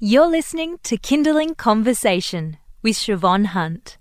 You're listening to Kindling Conversation with Siobhan Hunt,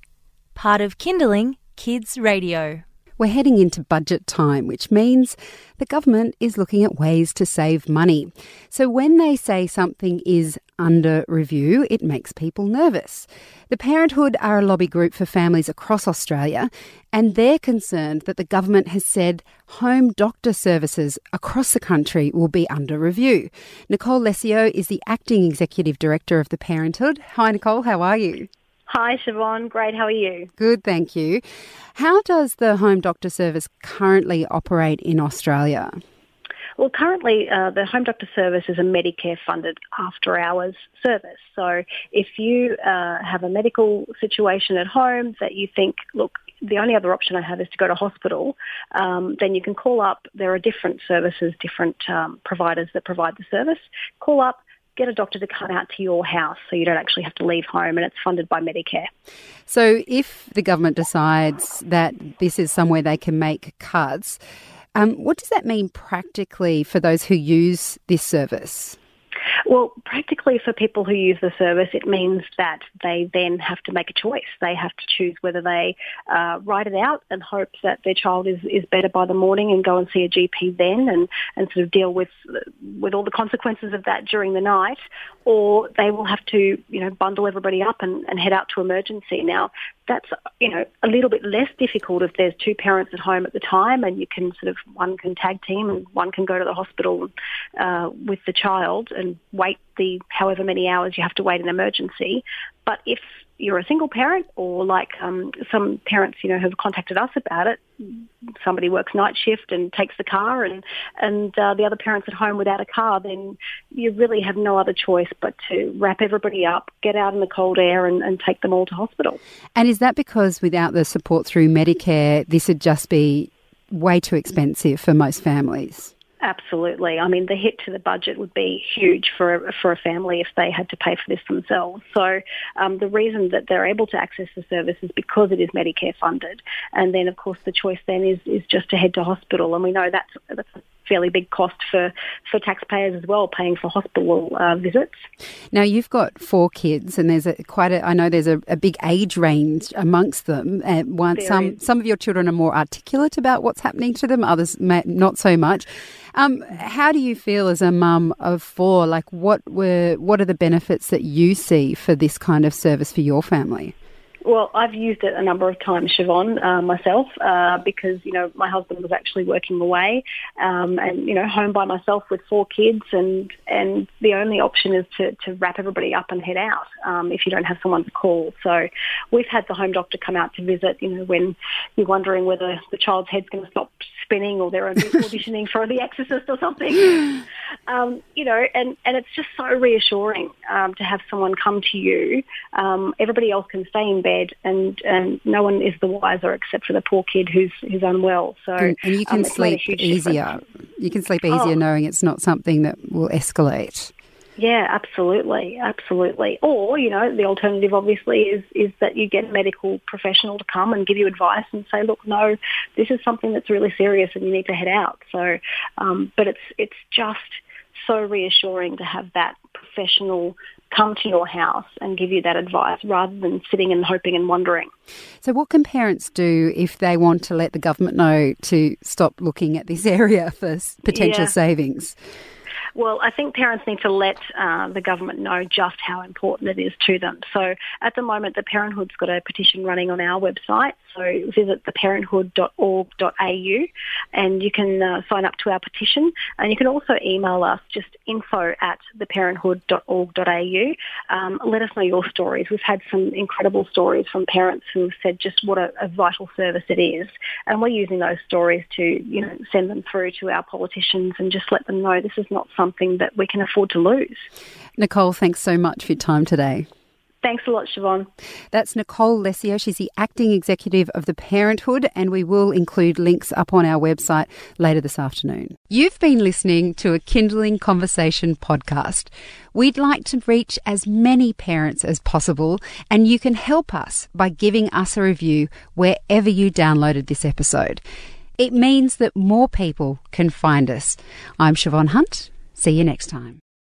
part of Kindling Kids Radio. We're heading into budget time, which means the government is looking at ways to save money. So when they say something is under review, it makes people nervous. The Parenthood are a lobby group for families across Australia, and they're concerned that the government has said home doctor services across the country will be under review. Nicole Lessio is the acting executive director of the Parenthood. Hi, Nicole, how are you? Hi, Siobhan. Great. How are you? Good, thank you. How does the home doctor service currently operate in Australia? Well, currently, uh, the home doctor service is a Medicare funded after hours service. So if you uh, have a medical situation at home that you think, look, the only other option I have is to go to hospital, um, then you can call up. There are different services, different um, providers that provide the service. Call up, get a doctor to come out to your house so you don't actually have to leave home and it's funded by Medicare. So if the government decides that this is somewhere they can make cuts, um, what does that mean practically for those who use this service? Well, practically for people who use the service, it means that they then have to make a choice. They have to choose whether they uh, write it out and hope that their child is, is better by the morning and go and see a GP then and, and sort of deal with with all the consequences of that during the night, or they will have to, you know, bundle everybody up and, and head out to emergency. Now, that's you know a little bit less difficult if there's two parents at home at the time and you can sort of one can tag team and one can go to the hospital uh, with the child and wait the however many hours you have to wait in emergency. But if you're a single parent or like um, some parents, you know, have contacted us about it, somebody works night shift and takes the car and, and uh, the other parent's at home without a car, then you really have no other choice but to wrap everybody up, get out in the cold air and, and take them all to hospital. And is that because without the support through Medicare, this would just be way too expensive for most families? Absolutely. I mean, the hit to the budget would be huge for a, for a family if they had to pay for this themselves. So um, the reason that they're able to access the service is because it is Medicare funded. And then, of course, the choice then is, is just to head to hospital. And we know that's, that's fairly big cost for, for taxpayers as well, paying for hospital uh, visits. Now you've got four kids, and there's a quite a. I know there's a, a big age range amongst them. Uh, one, some some of your children are more articulate about what's happening to them, others may, not so much. Um, how do you feel as a mum of four? Like, what were what are the benefits that you see for this kind of service for your family? Well, I've used it a number of times, Siobhan, uh, myself, uh, because, you know, my husband was actually working away um, and, you know, home by myself with four kids and, and the only option is to, to wrap everybody up and head out um, if you don't have someone to call. So we've had the home doctor come out to visit, you know, when you're wondering whether the child's head's going to stop spinning or they're auditioning for The Exorcist or something. Um, you know, and, and it's just so reassuring um, to have someone come to you. Um, everybody else can stay in bed and, and no one is the wiser except for the poor kid who's, who's unwell. So And, and you can um, sleep easier. Difference. You can sleep easier oh. knowing it's not something that will escalate. Yeah, absolutely, absolutely. Or you know, the alternative obviously is is that you get a medical professional to come and give you advice and say, look, no, this is something that's really serious and you need to head out. So, um, but it's it's just so reassuring to have that professional come to your house and give you that advice rather than sitting and hoping and wondering. So, what can parents do if they want to let the government know to stop looking at this area for potential yeah. savings? Well, I think parents need to let uh, the government know just how important it is to them. So at the moment, the Parenthood's got a petition running on our website. So visit theparenthood.org.au and you can uh, sign up to our petition. And you can also email us just info at theparenthood.org.au. Um, let us know your stories. We've had some incredible stories from parents who have said just what a, a vital service it is. And we're using those stories to, you know, send them through to our politicians and just let them know this is not something something that we can afford to lose. Nicole, thanks so much for your time today. Thanks a lot, Siobhan. That's Nicole Lessio. She's the acting executive of the Parenthood, and we will include links up on our website later this afternoon. You've been listening to a Kindling Conversation podcast. We'd like to reach as many parents as possible, and you can help us by giving us a review wherever you downloaded this episode. It means that more people can find us. I'm Siobhan Hunt. See you next time.